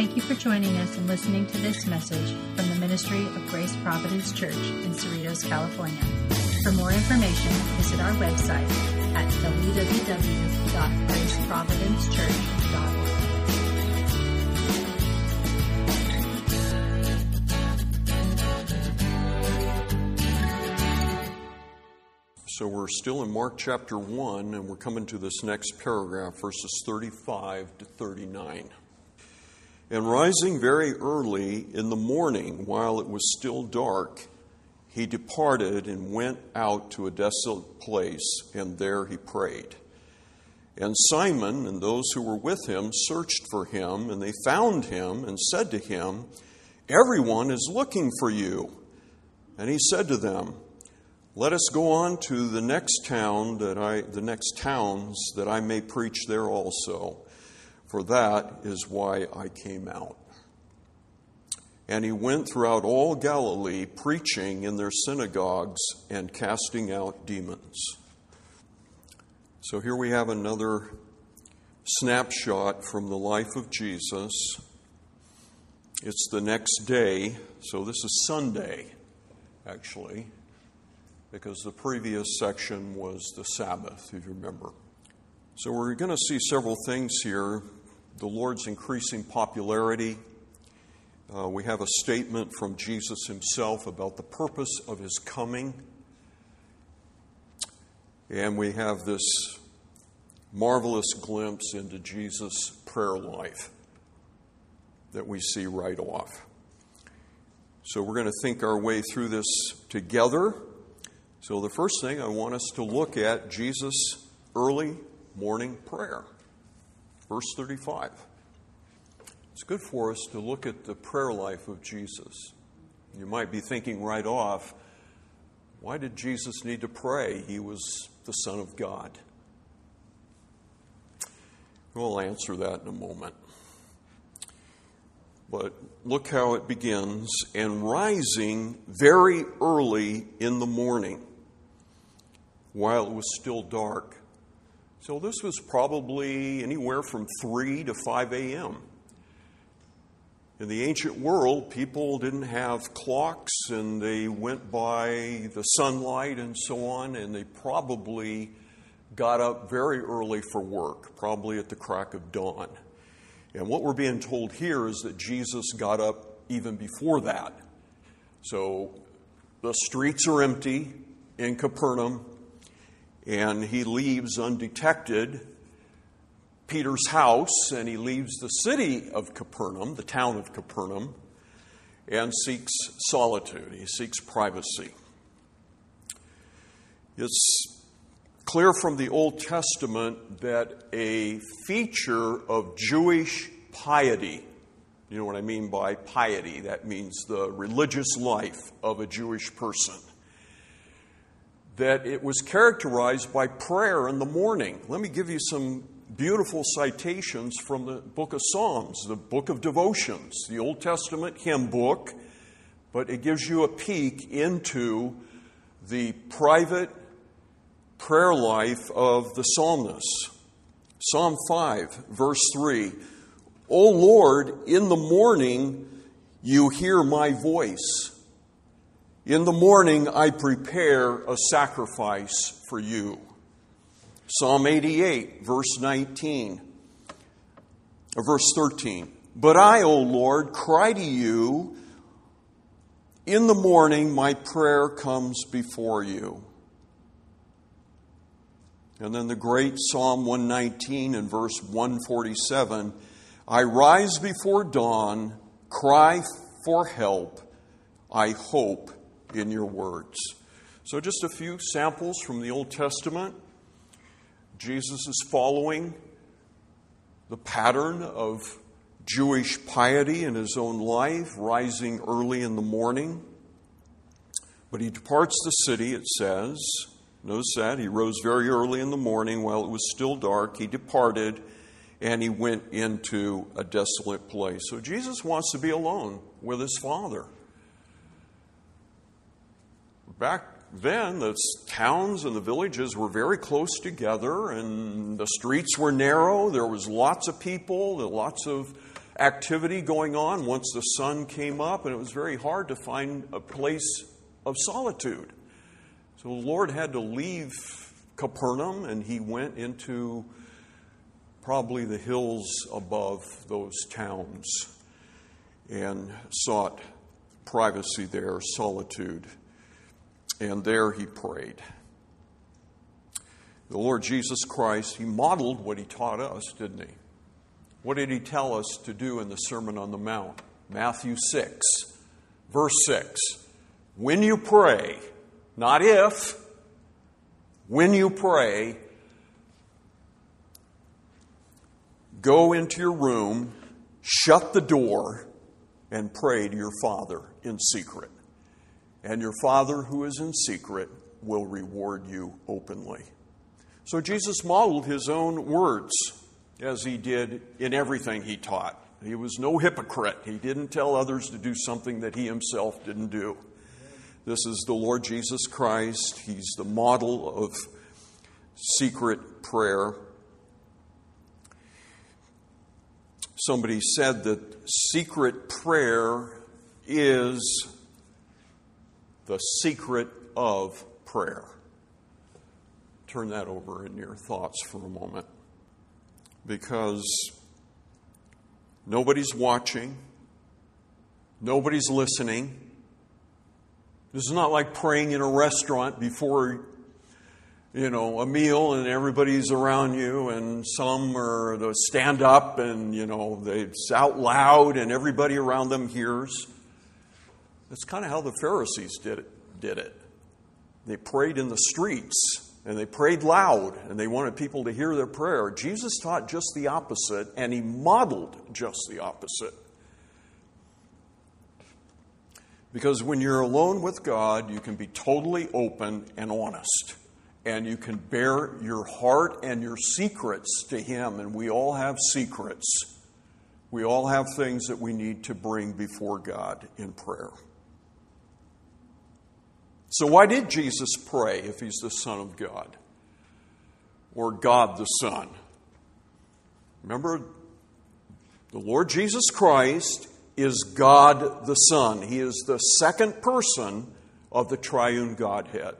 Thank you for joining us and listening to this message from the Ministry of Grace Providence Church in Cerritos, California. For more information, visit our website at www.graceprovidencechurch.org. So we're still in Mark chapter 1, and we're coming to this next paragraph, verses 35 to 39. And rising very early in the morning, while it was still dark, he departed and went out to a desolate place, and there he prayed. And Simon and those who were with him searched for him, and they found him and said to him, Everyone is looking for you. And he said to them, let us go on to the next town that I the next towns that I may preach there also, for that is why I came out. And he went throughout all Galilee, preaching in their synagogues and casting out demons. So here we have another snapshot from the life of Jesus. It's the next day, so this is Sunday, actually because the previous section was the Sabbath, if you remember. So we're going to see several things here the Lord's increasing popularity. Uh, we have a statement from Jesus himself about the purpose of his coming. And we have this marvelous glimpse into Jesus' prayer life that we see right off. So we're going to think our way through this together. So, the first thing I want us to look at Jesus' early morning prayer. Verse 35. It's good for us to look at the prayer life of Jesus. You might be thinking right off, why did Jesus need to pray? He was the Son of God. We'll answer that in a moment. But look how it begins and rising very early in the morning while it was still dark. So this was probably anywhere from 3 to 5 a.m. In the ancient world, people didn't have clocks and they went by the sunlight and so on, and they probably got up very early for work, probably at the crack of dawn. And what we're being told here is that Jesus got up even before that. So the streets are empty in Capernaum and he leaves undetected Peter's house and he leaves the city of Capernaum, the town of Capernaum, and seeks solitude. He seeks privacy. It's clear from the Old Testament that a feature of Jewish piety, you know what I mean by piety, that means the religious life of a Jewish person that it was characterized by prayer in the morning. Let me give you some beautiful citations from the book of Psalms, the book of devotions, the Old Testament hymn book, but it gives you a peek into the private prayer life of the psalmist. Psalm 5, verse 3 O Lord, in the morning you hear my voice. In the morning, I prepare a sacrifice for you. Psalm 88, verse 19, or verse 13. But I, O Lord, cry to you. In the morning, my prayer comes before you. And then the great Psalm 119 and verse 147 I rise before dawn, cry for help, I hope in your words. So, just a few samples from the Old Testament. Jesus is following the pattern of Jewish piety in his own life, rising early in the morning. But he departs the city, it says. Notice that. He rose very early in the morning while it was still dark. He departed and he went into a desolate place. So Jesus wants to be alone with his Father back then, the towns and the villages were very close together, and the streets were narrow. There was lots of people, lots of activity going on once the sun came up, and it was very hard to find a place of solitude. So the Lord had to leave Capernaum and he went into probably the hills above those towns and sought privacy there, solitude. And there he prayed. The Lord Jesus Christ, he modeled what he taught us, didn't he? What did he tell us to do in the Sermon on the Mount? Matthew 6, verse 6. When you pray, not if, when you pray, go into your room, shut the door, and pray to your Father in secret. And your Father who is in secret will reward you openly. So Jesus modeled his own words as he did in everything he taught. He was no hypocrite. He didn't tell others to do something that he himself didn't do. This is the Lord Jesus Christ. He's the model of secret prayer. Somebody said that secret prayer is the secret of prayer. Turn that over in your thoughts for a moment. Because nobody's watching, nobody's listening this is not like praying in a restaurant before, you know, a meal and everybody's around you and some are stand up and, you know, it's out loud and everybody around them hears. That's kind of how the Pharisees did it, did it. They prayed in the streets and they prayed loud and they wanted people to hear their prayer. Jesus taught just the opposite and he modeled just the opposite. Because when you're alone with God, you can be totally open and honest. And you can bear your heart and your secrets to Him. And we all have secrets. We all have things that we need to bring before God in prayer. So, why did Jesus pray if He's the Son of God? Or God the Son? Remember, the Lord Jesus Christ is God the Son. He is the second person of the triune Godhead.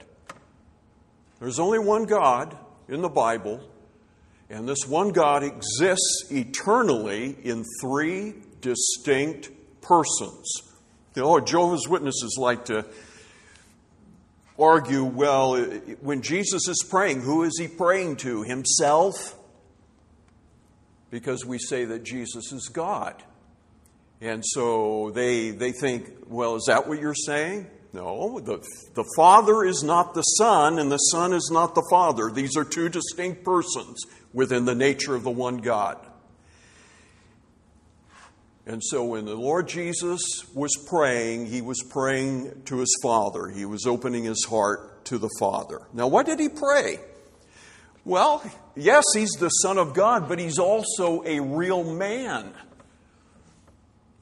There's only one God in the Bible, and this one God exists eternally in three distinct persons. You Jehovah's Witnesses like to argue well, when Jesus is praying, who is he praying to? Himself? Because we say that Jesus is God. And so they, they think, well, is that what you're saying? No, the, the Father is not the Son, and the Son is not the Father. These are two distinct persons within the nature of the one God. And so when the Lord Jesus was praying, he was praying to his Father. He was opening his heart to the Father. Now, what did he pray? Well, yes, he's the Son of God, but he's also a real man.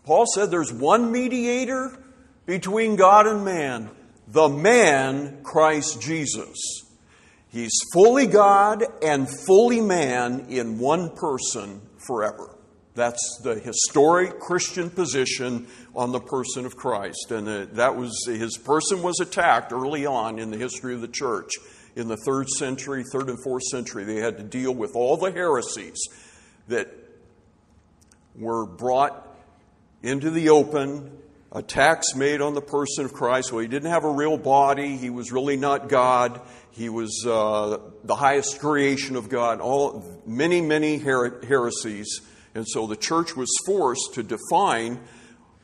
Paul said there's one mediator between God and man, the man, Christ Jesus. He's fully God and fully man in one person forever. That's the historic Christian position on the person of Christ. And uh, that was, his person was attacked early on in the history of the church. In the third century, third and fourth century, they had to deal with all the heresies that were brought into the open, attacks made on the person of Christ. Well, he didn't have a real body. He was really not God. He was uh, the highest creation of God. All many, many her- heresies, and so the church was forced to define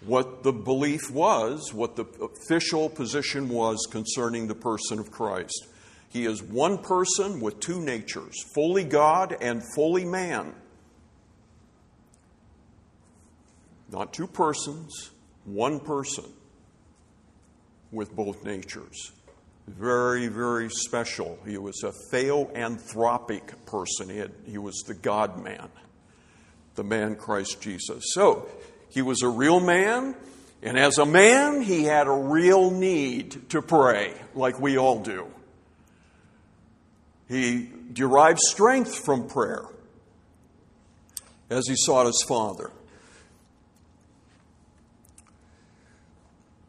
what the belief was, what the official position was concerning the person of Christ. He is one person with two natures, fully God and fully man. Not two persons, one person with both natures. Very, very special. He was a theoanthropic person. He, had, he was the God man, the man Christ Jesus. So, he was a real man, and as a man, he had a real need to pray, like we all do. He derived strength from prayer as he sought his Father.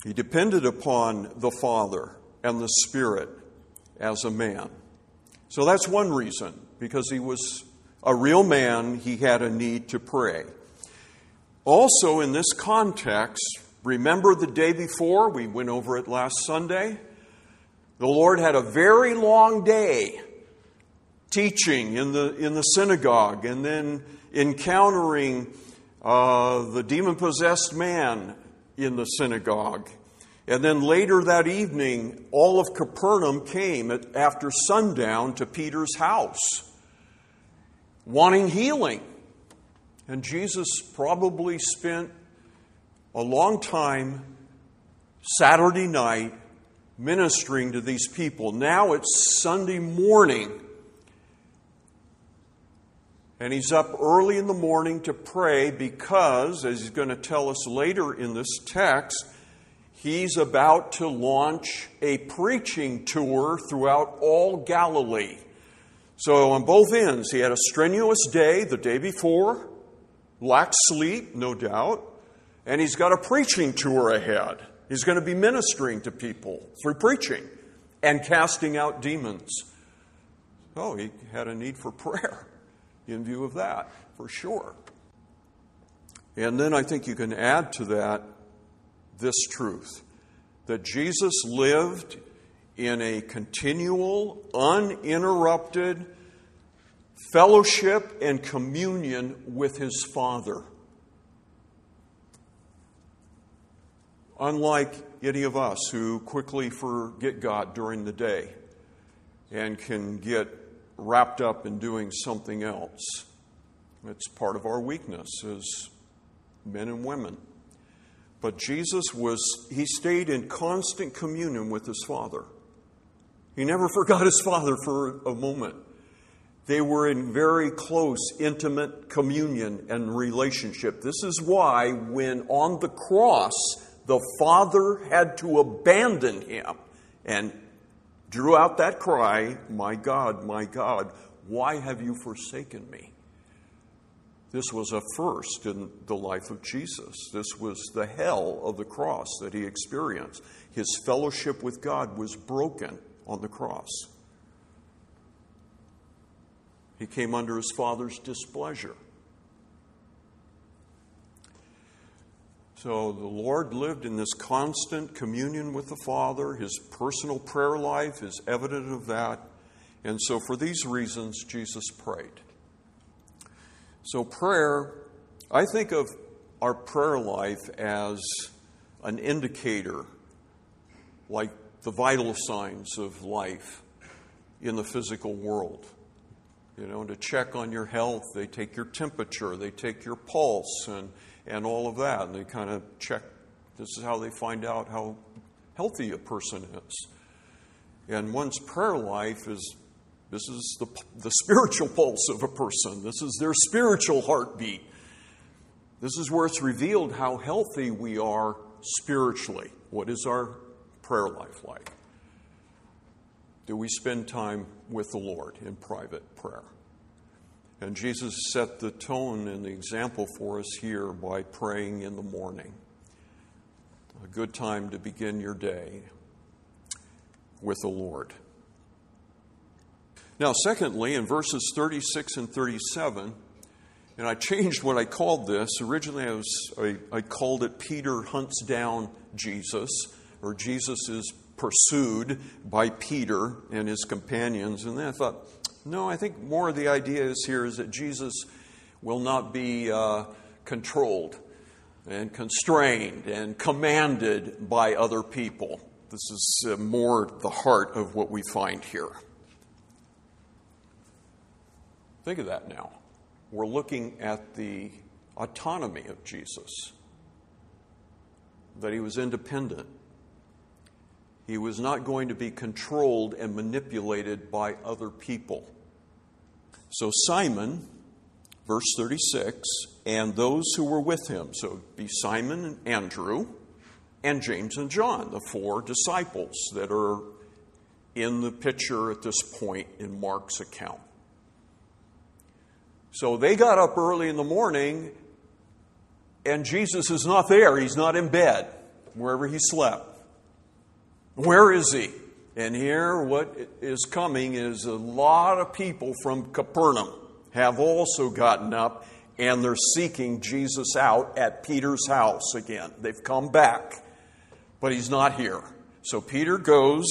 He depended upon the Father and the Spirit as a man. So that's one reason, because he was a real man, he had a need to pray. Also, in this context, remember the day before, we went over it last Sunday. The Lord had a very long day teaching in the, in the synagogue and then encountering uh, the demon possessed man in the synagogue. And then later that evening, all of Capernaum came at, after sundown to Peter's house, wanting healing. And Jesus probably spent a long time Saturday night ministering to these people. Now it's Sunday morning. And he's up early in the morning to pray because, as he's going to tell us later in this text, he's about to launch a preaching tour throughout all Galilee. So, on both ends, he had a strenuous day the day before, lacked sleep, no doubt, and he's got a preaching tour ahead. He's going to be ministering to people through preaching and casting out demons. Oh, he had a need for prayer in view of that, for sure. And then I think you can add to that this truth that Jesus lived in a continual, uninterrupted fellowship and communion with his Father. Unlike any of us who quickly forget God during the day and can get wrapped up in doing something else. It's part of our weakness as men and women. But Jesus was, he stayed in constant communion with his Father. He never forgot his Father for a moment. They were in very close, intimate communion and relationship. This is why, when on the cross, the Father had to abandon him and drew out that cry, My God, my God, why have you forsaken me? This was a first in the life of Jesus. This was the hell of the cross that he experienced. His fellowship with God was broken on the cross. He came under his Father's displeasure. So the Lord lived in this constant communion with the Father. His personal prayer life is evident of that. And so, for these reasons, Jesus prayed. So, prayer, I think of our prayer life as an indicator, like the vital signs of life in the physical world. You know, to check on your health, they take your temperature, they take your pulse, and and all of that. And they kind of check, this is how they find out how healthy a person is. And one's prayer life is this is the, the spiritual pulse of a person, this is their spiritual heartbeat. This is where it's revealed how healthy we are spiritually. What is our prayer life like? Do we spend time with the Lord in private prayer? And Jesus set the tone and the example for us here by praying in the morning. A good time to begin your day with the Lord. Now, secondly, in verses 36 and 37, and I changed what I called this. Originally, I, was, I, I called it Peter hunts down Jesus, or Jesus is pursued by Peter and his companions. And then I thought, no, I think more of the idea is here is that Jesus will not be uh, controlled and constrained and commanded by other people. This is uh, more the heart of what we find here. Think of that now. We're looking at the autonomy of Jesus, that he was independent. He was not going to be controlled and manipulated by other people. So Simon, verse 36, and those who were with him, so be Simon and Andrew, and James and John, the four disciples that are in the picture at this point in Mark's account. So they got up early in the morning, and Jesus is not there. He's not in bed. wherever he slept. Where is he? And here, what is coming is a lot of people from Capernaum have also gotten up and they're seeking Jesus out at Peter's house again. They've come back, but he's not here. So Peter goes,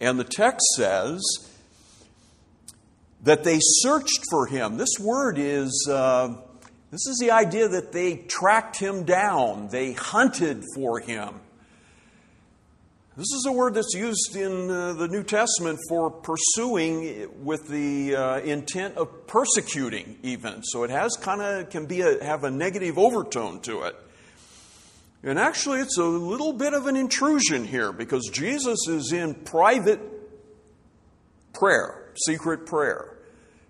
and the text says that they searched for him. This word is. Uh, this is the idea that they tracked him down, they hunted for him. This is a word that's used in uh, the New Testament for pursuing with the uh, intent of persecuting, even. So it has kind of can be a, have a negative overtone to it. And actually, it's a little bit of an intrusion here because Jesus is in private prayer, secret prayer.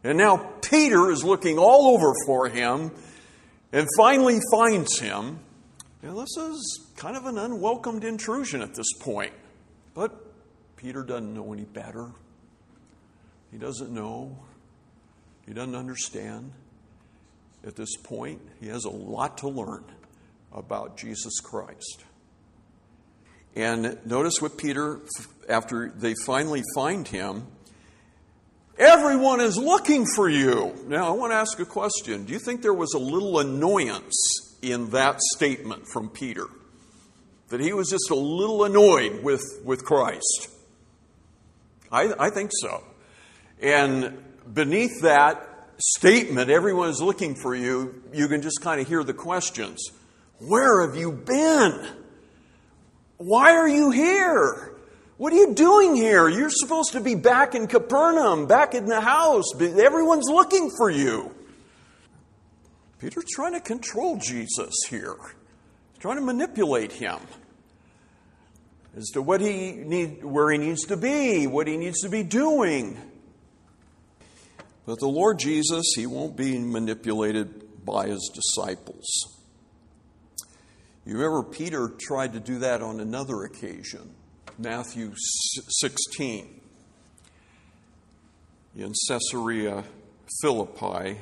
And now Peter is looking all over for him and finally finds him. Now, this is kind of an unwelcomed intrusion at this point. But Peter doesn't know any better. He doesn't know. He doesn't understand. At this point, he has a lot to learn about Jesus Christ. And notice what Peter, after they finally find him, Everyone is looking for you. Now, I want to ask a question. Do you think there was a little annoyance in that statement from Peter? That he was just a little annoyed with, with Christ? I, I think so. And beneath that statement, everyone is looking for you, you can just kind of hear the questions Where have you been? Why are you here? What are you doing here? You're supposed to be back in Capernaum, back in the house. Everyone's looking for you. Peter's trying to control Jesus here, He's trying to manipulate him as to what he need, where he needs to be, what he needs to be doing. But the Lord Jesus, he won't be manipulated by his disciples. You remember Peter tried to do that on another occasion. Matthew 16. In Caesarea Philippi,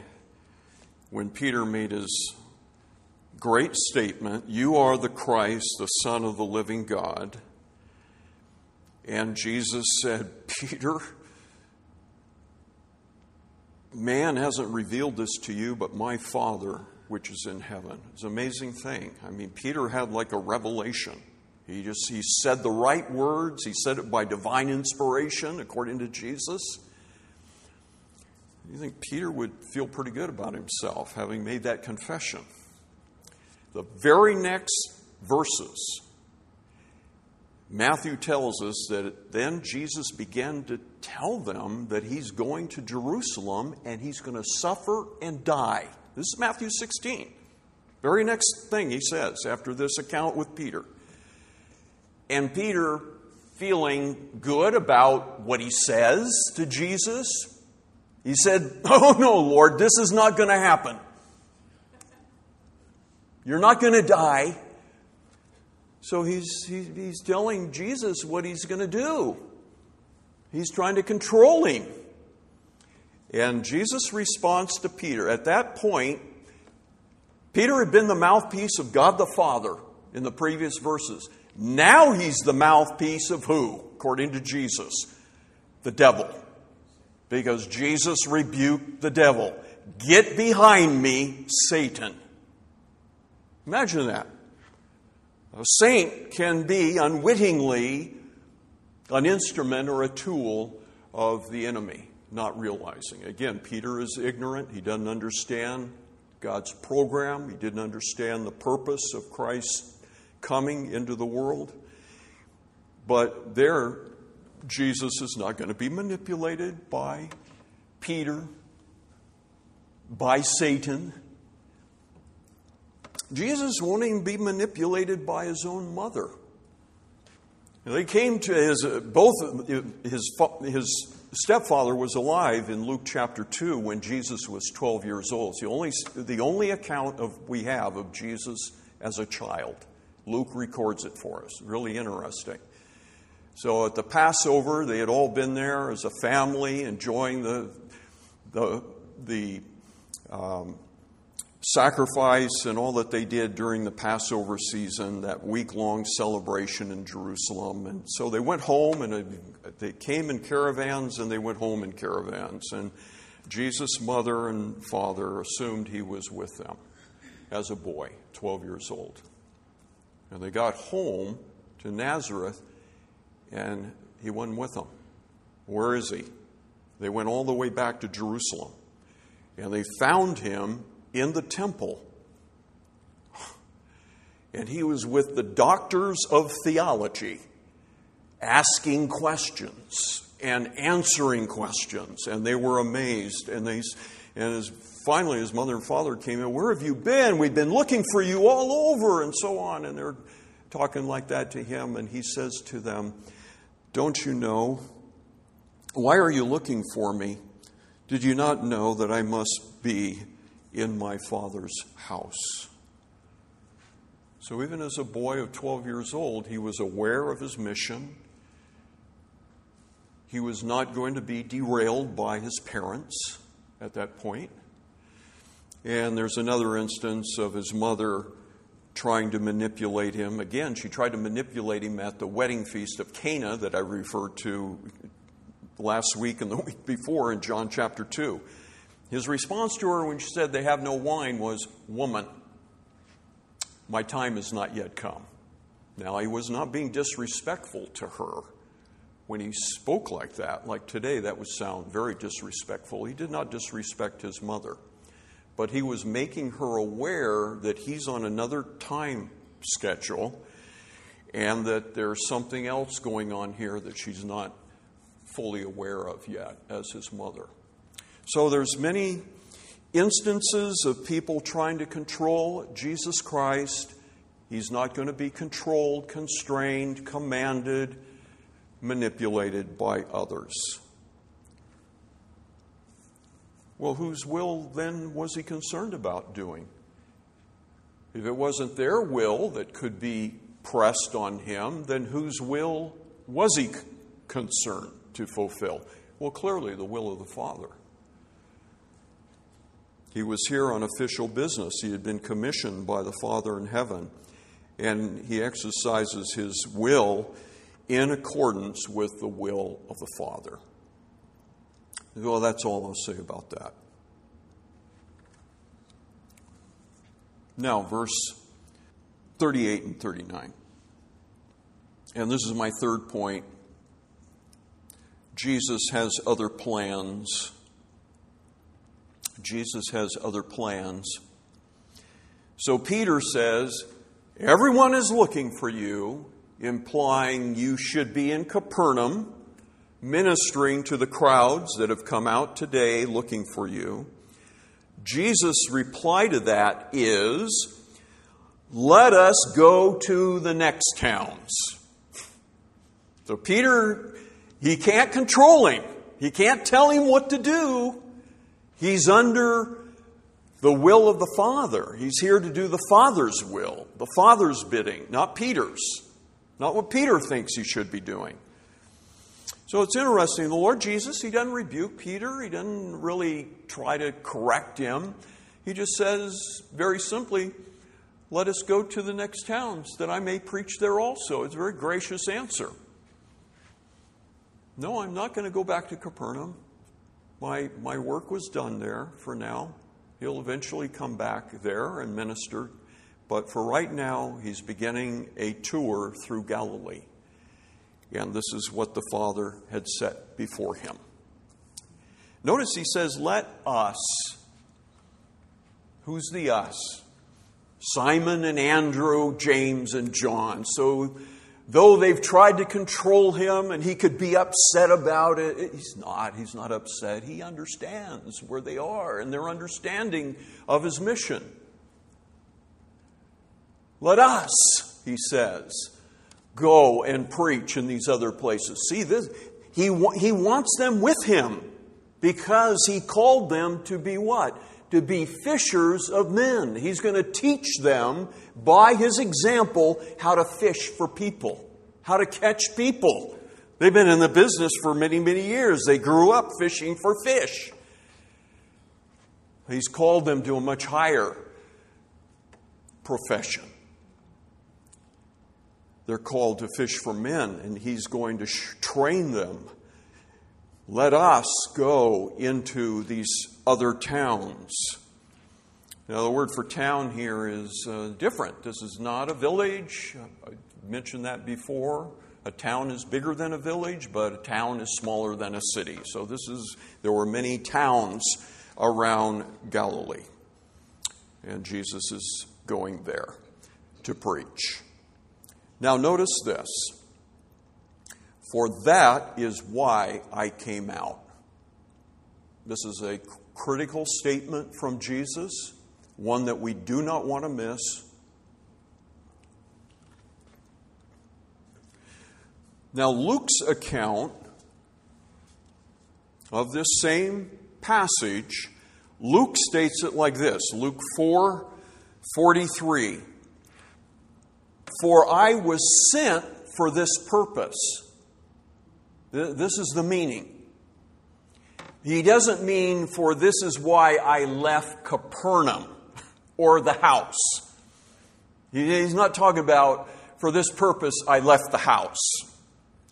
when Peter made his great statement, You are the Christ, the Son of the living God. And Jesus said, Peter, man hasn't revealed this to you, but my Father, which is in heaven. It's an amazing thing. I mean, Peter had like a revelation. He just he said the right words. He said it by divine inspiration, according to Jesus. You think Peter would feel pretty good about himself having made that confession. The very next verses, Matthew tells us that then Jesus began to tell them that he's going to Jerusalem and he's going to suffer and die. This is Matthew 16. Very next thing he says after this account with Peter. And Peter, feeling good about what he says to Jesus, he said, Oh no, Lord, this is not going to happen. You're not going to die. So he's, he's telling Jesus what he's going to do. He's trying to control him. And Jesus' response to Peter, at that point, Peter had been the mouthpiece of God the Father in the previous verses. Now he's the mouthpiece of who? According to Jesus, the devil. Because Jesus rebuked the devil. Get behind me, Satan. Imagine that. A saint can be unwittingly an instrument or a tool of the enemy, not realizing. Again, Peter is ignorant. He doesn't understand God's program, he didn't understand the purpose of Christ's coming into the world. But there, Jesus is not going to be manipulated by Peter, by Satan. Jesus won't even be manipulated by his own mother. They came to his, both his, his stepfather was alive in Luke chapter 2 when Jesus was 12 years old. It's the only, the only account of, we have of Jesus as a child. Luke records it for us. Really interesting. So at the Passover, they had all been there as a family, enjoying the, the, the um, sacrifice and all that they did during the Passover season, that week long celebration in Jerusalem. And so they went home and they came in caravans and they went home in caravans. And Jesus' mother and father assumed he was with them as a boy, 12 years old. And they got home to Nazareth and he wasn't with them. Where is he? They went all the way back to Jerusalem and they found him in the temple. And he was with the doctors of theology, asking questions and answering questions. And they were amazed. And, they, and as, finally, his mother and father came in, Where have you been? We've been looking for you all over, and so on. And they're talking like that to him. And he says to them, Don't you know? Why are you looking for me? Did you not know that I must be in my Father's house. So, even as a boy of 12 years old, he was aware of his mission. He was not going to be derailed by his parents at that point. And there's another instance of his mother trying to manipulate him. Again, she tried to manipulate him at the wedding feast of Cana that I referred to last week and the week before in John chapter 2. His response to her when she said they have no wine was, Woman, my time has not yet come. Now, he was not being disrespectful to her when he spoke like that. Like today, that would sound very disrespectful. He did not disrespect his mother, but he was making her aware that he's on another time schedule and that there's something else going on here that she's not fully aware of yet as his mother. So there's many instances of people trying to control Jesus Christ. He's not going to be controlled, constrained, commanded, manipulated by others. Well, whose will then was he concerned about doing? If it wasn't their will that could be pressed on him, then whose will was he concerned to fulfill? Well, clearly the will of the Father. He was here on official business. He had been commissioned by the Father in heaven, and he exercises his will in accordance with the will of the Father. Well, that's all I'll say about that. Now, verse 38 and 39. And this is my third point. Jesus has other plans Jesus has other plans. So Peter says, Everyone is looking for you, implying you should be in Capernaum, ministering to the crowds that have come out today looking for you. Jesus' reply to that is, Let us go to the next towns. So Peter, he can't control him. He can't tell him what to do. He's under the will of the Father. He's here to do the Father's will, the Father's bidding, not Peter's, not what Peter thinks he should be doing. So it's interesting. The Lord Jesus, He doesn't rebuke Peter, He doesn't really try to correct him. He just says very simply, Let us go to the next towns that I may preach there also. It's a very gracious answer. No, I'm not going to go back to Capernaum. My, my work was done there for now. He'll eventually come back there and minister, but for right now, he's beginning a tour through Galilee. And this is what the Father had set before him. Notice he says, Let us. Who's the us? Simon and Andrew, James and John. So though they've tried to control him and he could be upset about it, he's not. He's not upset. He understands where they are and their understanding of his mission. Let us, he says, go and preach in these other places. See, this, he, he wants them with him because he called them to be what? To be fishers of men. He's going to teach them by his example how to fish for people, how to catch people. They've been in the business for many, many years. They grew up fishing for fish. He's called them to a much higher profession. They're called to fish for men, and he's going to train them. Let us go into these other towns. Now, the word for town here is uh, different. This is not a village. I mentioned that before. A town is bigger than a village, but a town is smaller than a city. So this is there were many towns around Galilee. And Jesus is going there to preach. Now notice this. For that is why I came out. This is a critical statement from Jesus, one that we do not want to miss. Now, Luke's account of this same passage, Luke states it like this Luke 4 43. For I was sent for this purpose. This is the meaning. He doesn't mean, for this is why I left Capernaum or the house. He's not talking about, for this purpose I left the house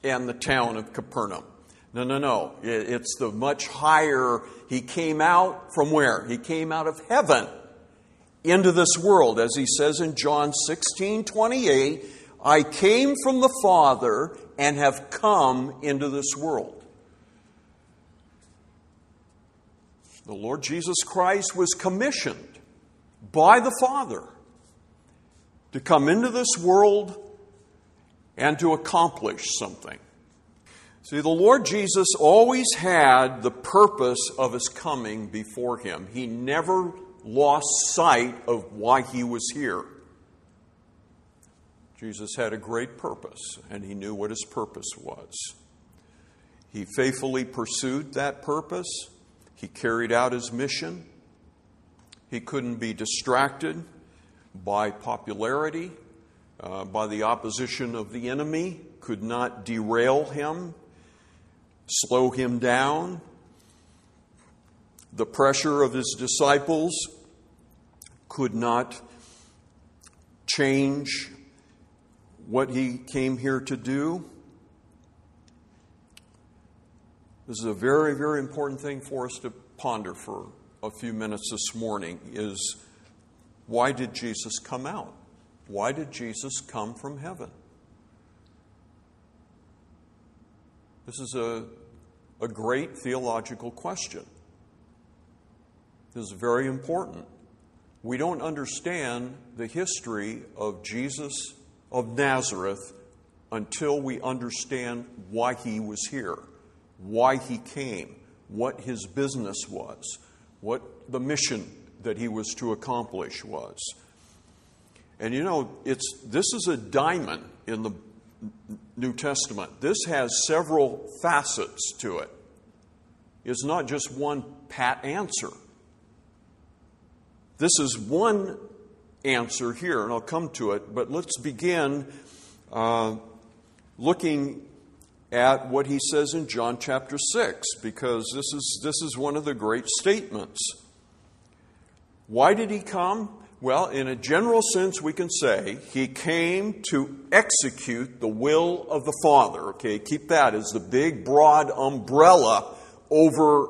and the town of Capernaum. No, no, no. It's the much higher. He came out from where? He came out of heaven into this world. As he says in John 16 28, I came from the Father and have come into this world. The Lord Jesus Christ was commissioned by the Father to come into this world and to accomplish something. See, the Lord Jesus always had the purpose of his coming before him. He never lost sight of why he was here. Jesus had a great purpose, and he knew what his purpose was. He faithfully pursued that purpose, he carried out his mission. He couldn't be distracted by popularity uh, by the opposition of the enemy could not derail him, slow him down. The pressure of his disciples could not change what he came here to do. This is a very, very important thing for us to ponder for a few minutes this morning is why did Jesus come out? Why did Jesus come from heaven? This is a, a great theological question. This is very important. We don't understand the history of Jesus of Nazareth until we understand why he was here, why he came, what his business was, what the mission that he was to accomplish was. And you know, it's, this is a diamond in the New Testament. This has several facets to it. It's not just one pat answer. This is one answer here, and I'll come to it, but let's begin uh, looking at what he says in John chapter 6, because this is, this is one of the great statements. Why did he come? Well, in a general sense, we can say he came to execute the will of the Father. Okay, keep that as the big, broad umbrella over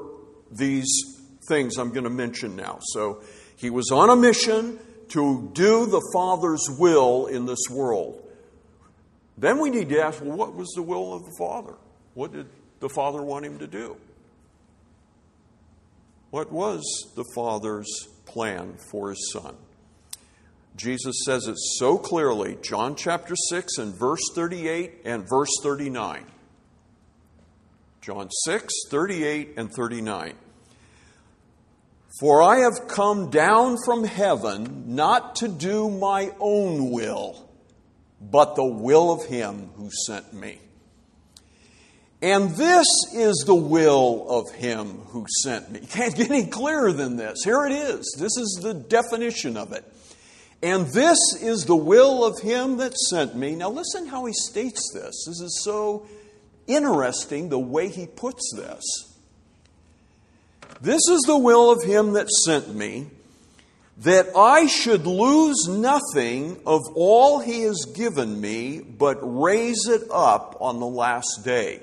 these things I'm going to mention now. So he was on a mission to do the Father's will in this world. Then we need to ask well, what was the will of the Father? What did the Father want him to do? What was the Father's plan for his Son? Jesus says it so clearly, John chapter 6 and verse 38 and verse 39. John 6, 38 and 39. For I have come down from heaven not to do my own will, but the will of him who sent me. And this is the will of him who sent me. Can't get any clearer than this. Here it is. This is the definition of it. And this is the will of him that sent me. Now, listen how he states this. This is so interesting the way he puts this. This is the will of him that sent me, that I should lose nothing of all he has given me, but raise it up on the last day.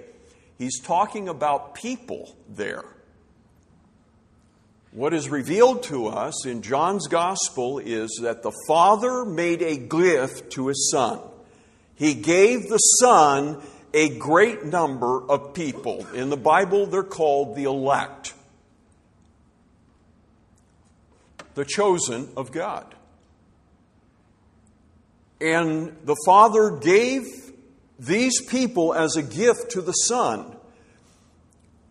He's talking about people there. What is revealed to us in John's gospel is that the Father made a gift to his Son. He gave the Son a great number of people. In the Bible, they're called the elect, the chosen of God. And the Father gave these people as a gift to the Son.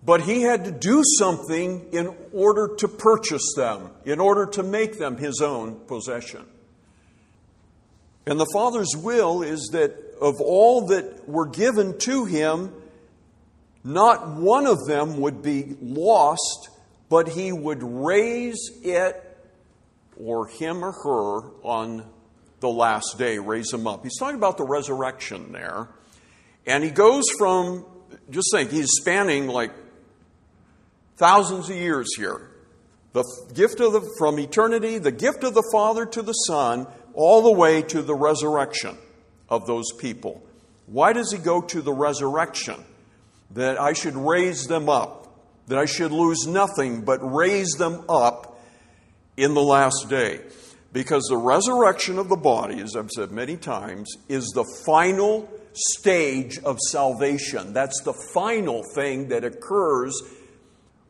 But he had to do something in order to purchase them, in order to make them his own possession. And the Father's will is that of all that were given to him, not one of them would be lost, but he would raise it or him or her on the last day, raise him up. He's talking about the resurrection there. And he goes from, just think, he's spanning like thousands of years here. The gift of the, from eternity, the gift of the Father to the Son, all the way to the resurrection of those people. Why does he go to the resurrection? That I should raise them up, that I should lose nothing but raise them up in the last day. Because the resurrection of the body, as I've said many times, is the final stage of salvation. That's the final thing that occurs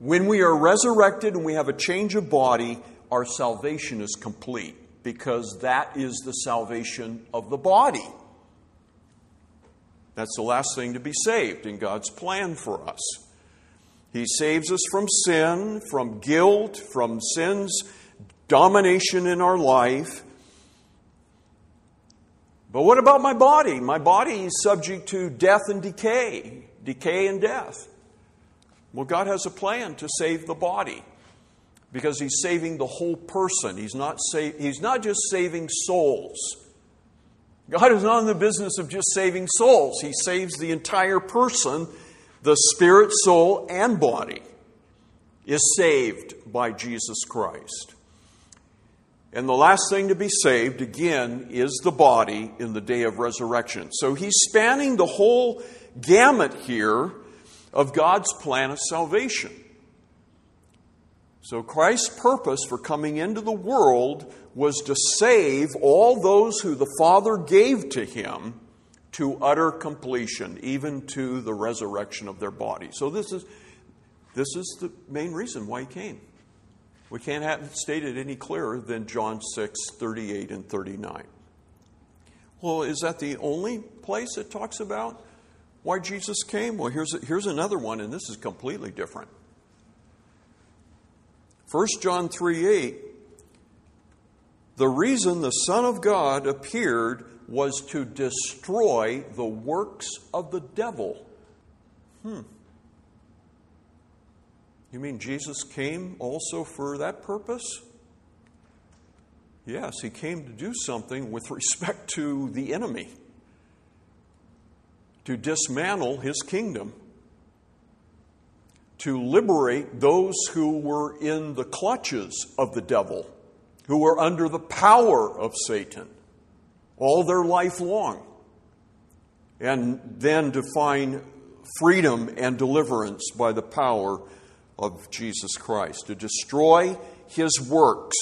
when we are resurrected and we have a change of body, our salvation is complete because that is the salvation of the body. That's the last thing to be saved in God's plan for us. He saves us from sin, from guilt, from sin's domination in our life. But what about my body? My body is subject to death and decay, decay and death. Well, God has a plan to save the body because He's saving the whole person. He's not, he's not just saving souls. God is not in the business of just saving souls, He saves the entire person, the spirit, soul, and body is saved by Jesus Christ. And the last thing to be saved, again, is the body in the day of resurrection. So he's spanning the whole gamut here of God's plan of salvation. So Christ's purpose for coming into the world was to save all those who the Father gave to him to utter completion, even to the resurrection of their body. So this is this is the main reason why he came. We can't have it stated any clearer than John 6, 38 and 39. Well, is that the only place it talks about why Jesus came? Well, here's, here's another one, and this is completely different. 1 John 3 8, the reason the Son of God appeared was to destroy the works of the devil. Hmm. You mean Jesus came also for that purpose? Yes, he came to do something with respect to the enemy to dismantle his kingdom, to liberate those who were in the clutches of the devil, who were under the power of Satan all their life long, and then to find freedom and deliverance by the power of Jesus Christ, to destroy his works.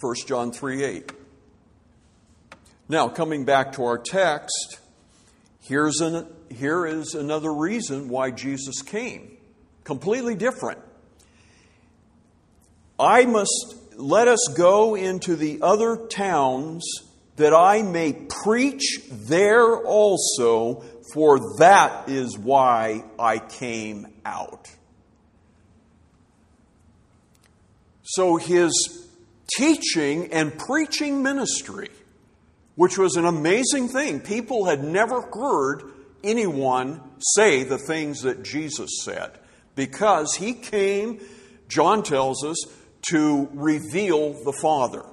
1 John 3 8. Now, coming back to our text, Here's an, here is another reason why Jesus came. Completely different. I must let us go into the other towns that I may preach there also, for that is why I came out. So his teaching and preaching ministry which was an amazing thing. People had never heard anyone say the things that Jesus said because he came, John tells us, to reveal the Father.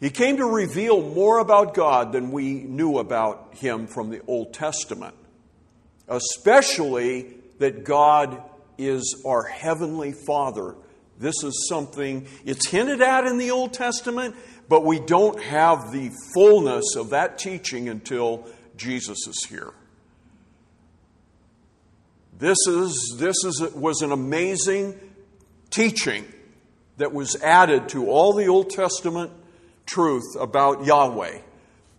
He came to reveal more about God than we knew about him from the Old Testament, especially that God is our heavenly Father This is something, it's hinted at in the Old Testament, but we don't have the fullness of that teaching until Jesus is here. This, is, this is, was an amazing teaching that was added to all the Old Testament truth about Yahweh.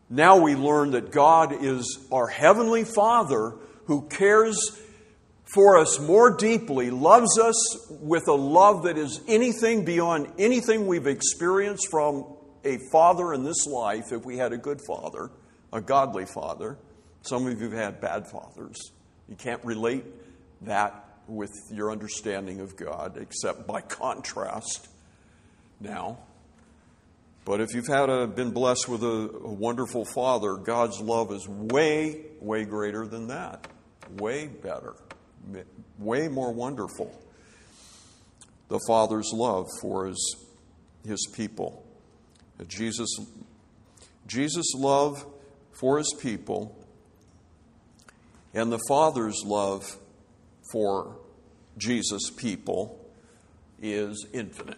Now we learn that God is our Heavenly Father who cares for us more deeply, loves us with a love that is anything beyond anything we've experienced from a father in this life, if we had a good father, a godly father. Some of you have had bad fathers. You can't relate that with your understanding of God, except by contrast now. But if you've had a, been blessed with a, a wonderful father, God's love is way, way greater than that. Way better. Way more wonderful. The Father's love for his, his people. Jesus, Jesus' love for his people and the Father's love for Jesus' people is infinite.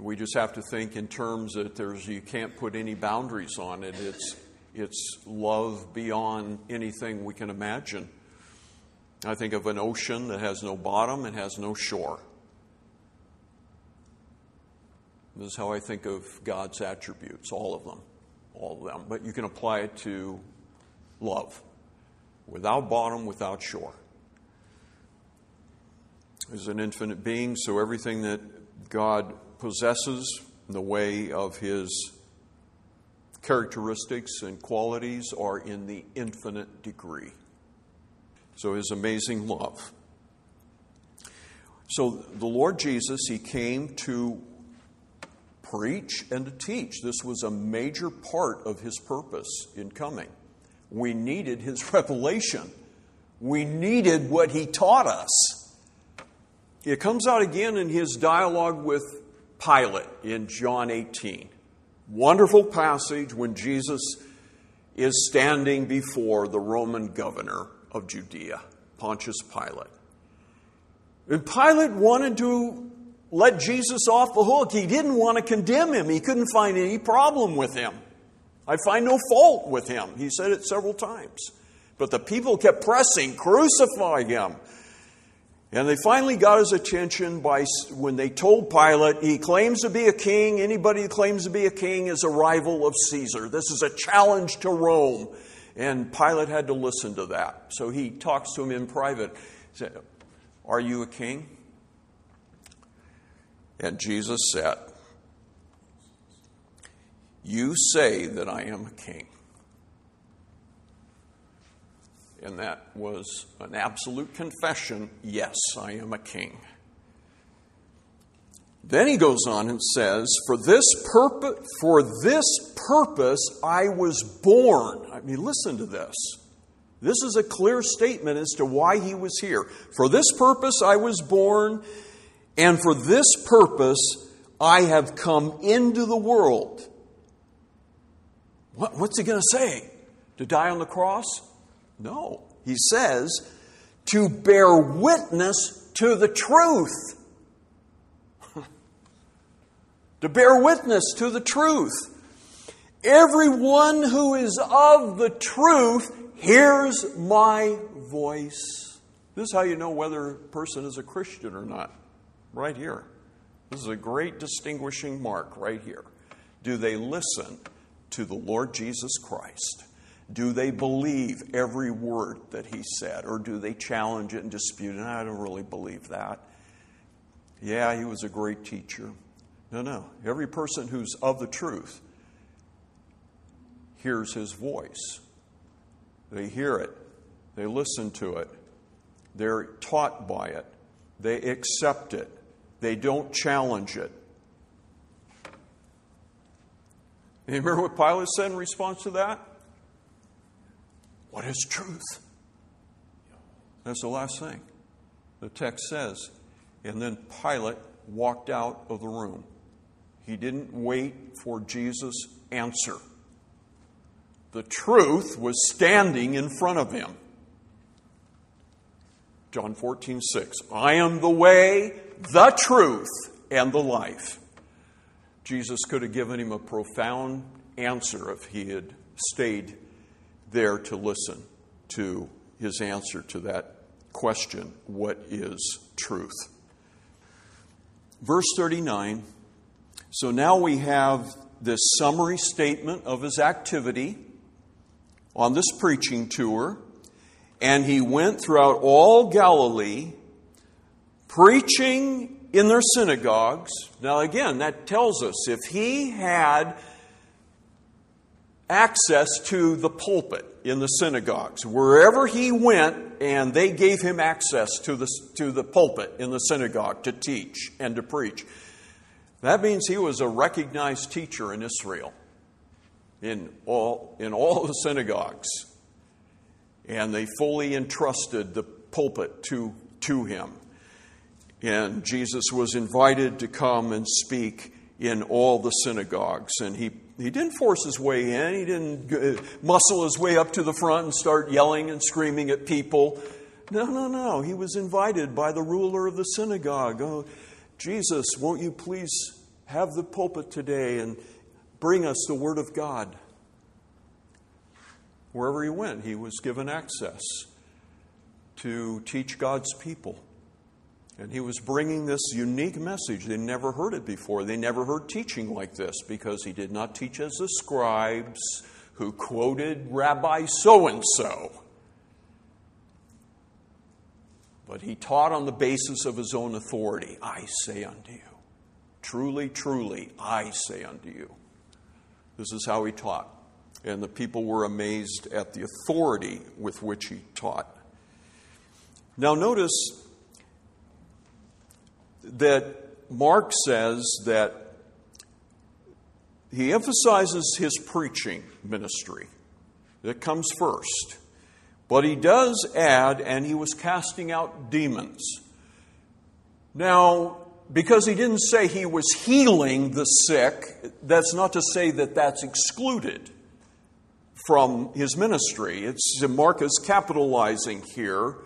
We just have to think in terms that there's you can't put any boundaries on it. It's it's love beyond anything we can imagine. I think of an ocean that has no bottom and has no shore. This is how I think of God's attributes, all of them, all of them. But you can apply it to love, without bottom, without shore. Is an infinite being, so everything that God possesses in the way of his characteristics and qualities are in the infinite degree. So his amazing love. So the Lord Jesus, he came to preach and to teach. This was a major part of his purpose in coming. We needed his revelation. We needed what he taught us. It comes out again in his dialogue with Pilate in John 18. Wonderful passage when Jesus is standing before the Roman governor of Judea, Pontius Pilate. And Pilate wanted to let Jesus off the hook. He didn't want to condemn him, he couldn't find any problem with him. I find no fault with him. He said it several times. But the people kept pressing, crucify him. And they finally got his attention by when they told Pilate he claims to be a king. Anybody who claims to be a king is a rival of Caesar. This is a challenge to Rome. And Pilate had to listen to that. So he talks to him in private. He said, Are you a king? And Jesus said, You say that I am a king and that was an absolute confession yes, I am a king. Then he goes on and says, For this purpose, for this purpose I was born. I mean, listen to this. This is a clear statement as to why he was here. For this purpose I was born, and for this purpose I have come into the world. What, what's he going to say? To die on the cross? No. He says, to bear witness to the truth. to bear witness to the truth. Everyone who is of the truth hears my voice. This is how you know whether a person is a Christian or not. Right here. This is a great distinguishing mark right here. Do they listen to the Lord Jesus Christ? Do they believe every word that he said, or do they challenge it and dispute it? I don't really believe that. Yeah, he was a great teacher. No, no. Every person who's of the truth hears his voice. They hear it, they listen to it, they're taught by it, they accept it, they don't challenge it. You remember what Pilate said in response to that? What is truth? That's the last thing the text says. And then Pilate walked out of the room. He didn't wait for Jesus' answer. The truth was standing in front of him. John 14, 6. I am the way, the truth, and the life. Jesus could have given him a profound answer if he had stayed there to listen to his answer to that question what is truth? Verse 39 so now we have this summary statement of his activity on this preaching tour, and he went throughout all Galilee preaching in their synagogues. Now, again, that tells us if he had access to the pulpit in the synagogues. Wherever he went, and they gave him access to the, to the pulpit in the synagogue to teach and to preach. That means he was a recognized teacher in Israel, in all, in all the synagogues. And they fully entrusted the pulpit to, to him. And Jesus was invited to come and speak in all the synagogues. And he, he didn't force his way in, he didn't uh, muscle his way up to the front and start yelling and screaming at people. No, no, no. He was invited by the ruler of the synagogue. Oh, Jesus, won't you please have the pulpit today and bring us the Word of God? Wherever he went, he was given access to teach God's people. And he was bringing this unique message. They never heard it before. They never heard teaching like this because he did not teach as the scribes who quoted Rabbi so and so. But he taught on the basis of his own authority. I say unto you, truly, truly, I say unto you. This is how he taught. And the people were amazed at the authority with which he taught. Now, notice that Mark says that he emphasizes his preaching ministry. That comes first. But he does add, and he was casting out demons. Now, because he didn't say he was healing the sick, that's not to say that that's excluded from his ministry. It's Mark is capitalizing here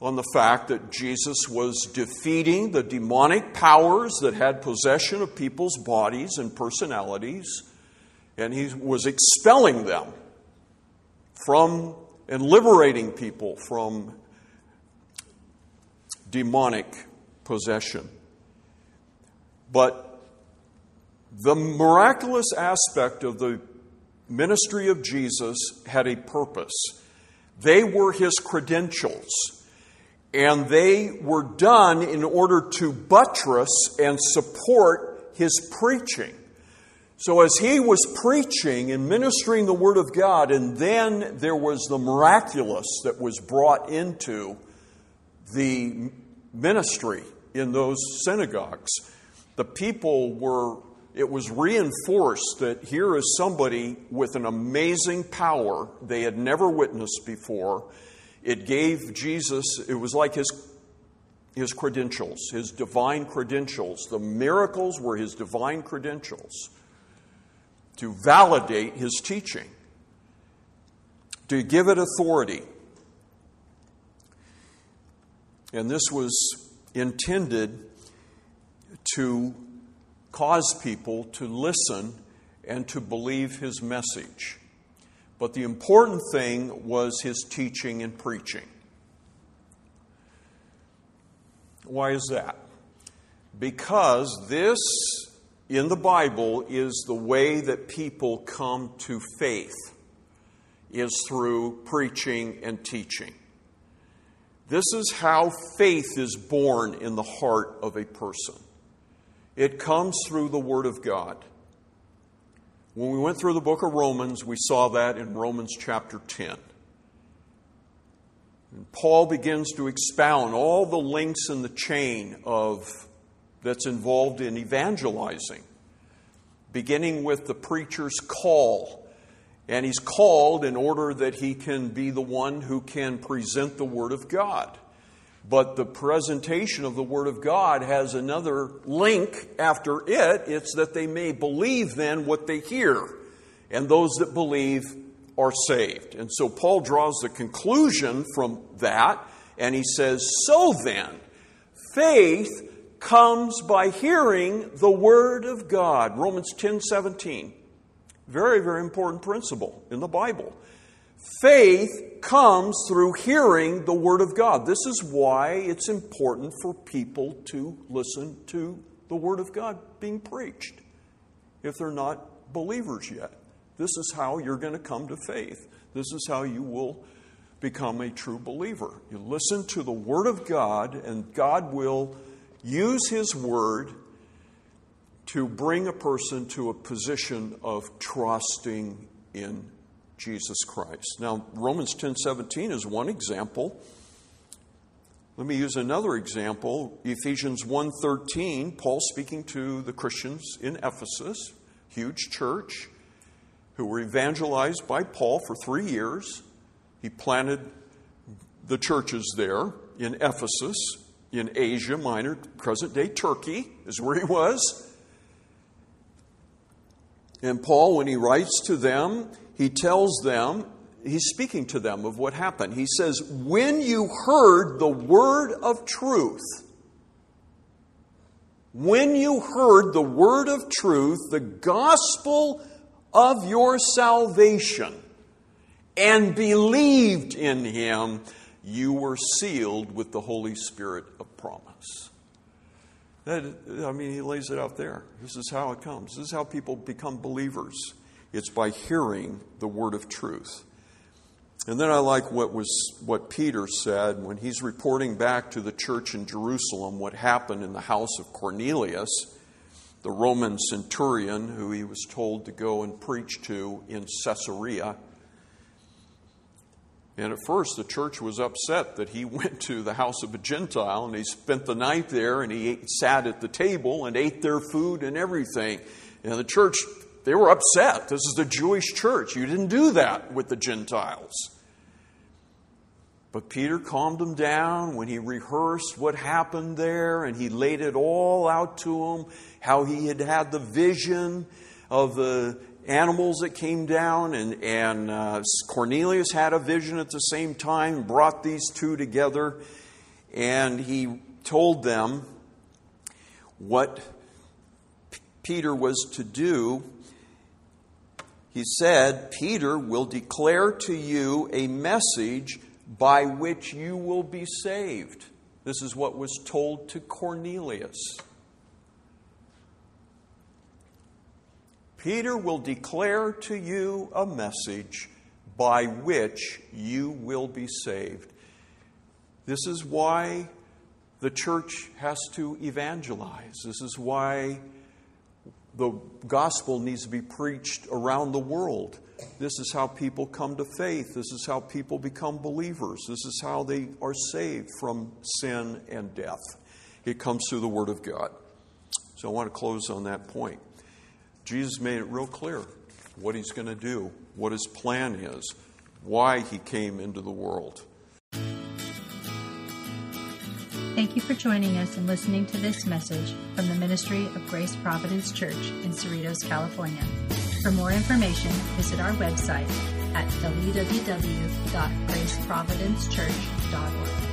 on the fact that Jesus was defeating the demonic powers that had possession of people's bodies and personalities, and he was expelling them from and liberating people from demonic possession. But the miraculous aspect of the ministry of Jesus had a purpose. They were his credentials and they were done in order to buttress and support his preaching. So, as he was preaching and ministering the Word of God, and then there was the miraculous that was brought into the ministry in those synagogues, the people were, it was reinforced that here is somebody with an amazing power they had never witnessed before it gave Jesus, it was like his, his credentials, his divine credentials. The miracles were his divine credentials to validate his teaching, to give it authority. And this was intended to cause people to listen and to believe his message. But the important thing was his teaching and preaching. Why is that? Because this in the Bible is the way that people come to faith is through preaching and teaching. This is how faith is born in the heart of a person. It comes through the Word of God. When we went through the book of Romans, we saw that in Romans chapter 10. And Paul begins to expound all the links in the chain of that's involved in evangelizing, beginning with the preacher's call. And he's called in order that he can be the one who can present the Word of God. But the presentation of the Word of God has another link after it. It's that they may believe then what they hear. And those that believe are saved. And so Paul draws the conclusion from that, and he says, So then, faith comes by hearing the Word of God. Romans 10 17. Very, very important principle in the Bible. Faith comes through hearing the Word of God. This is why it's important for people to listen to the Word of God being preached if they're not believers yet. This is how you're going to come to faith. This is how you will become a true believer. You listen to the Word of God, and God will use His Word to bring a person to a position of trusting in Jesus Christ. Now, Romans 10 17 is one example. Let me use another example. Ephesians 1:13, Paul speaking to the Christians in Ephesus, huge church, who were evangelized by Paul for three years. He planted the churches there in Ephesus, in Asia Minor, present day Turkey, is where he was. And Paul, when he writes to them, he tells them, he's speaking to them of what happened. He says, When you heard the word of truth, when you heard the word of truth, the gospel of your salvation, and believed in him, you were sealed with the Holy Spirit of promise. That, I mean, he lays it out there. This is how it comes. This is how people become believers. It's by hearing the word of truth. And then I like what was what Peter said when he's reporting back to the church in Jerusalem what happened in the house of Cornelius, the Roman centurion who he was told to go and preach to in Caesarea. And at first, the church was upset that he went to the house of a Gentile and he spent the night there and he ate, sat at the table and ate their food and everything. And the church, they were upset. This is the Jewish church. You didn't do that with the Gentiles. But Peter calmed them down when he rehearsed what happened there and he laid it all out to them how he had had the vision of the animals that came down, and, and uh, Cornelius had a vision at the same time, brought these two together, and he told them what P- Peter was to do. He said, Peter will declare to you a message by which you will be saved. This is what was told to Cornelius. Peter will declare to you a message by which you will be saved. This is why the church has to evangelize. This is why the gospel needs to be preached around the world. This is how people come to faith. This is how people become believers. This is how they are saved from sin and death. It comes through the Word of God. So I want to close on that point. Jesus made it real clear what he's going to do, what his plan is, why he came into the world. Thank you for joining us and listening to this message from the Ministry of Grace Providence Church in Cerritos, California. For more information, visit our website at www.graceprovidencechurch.org.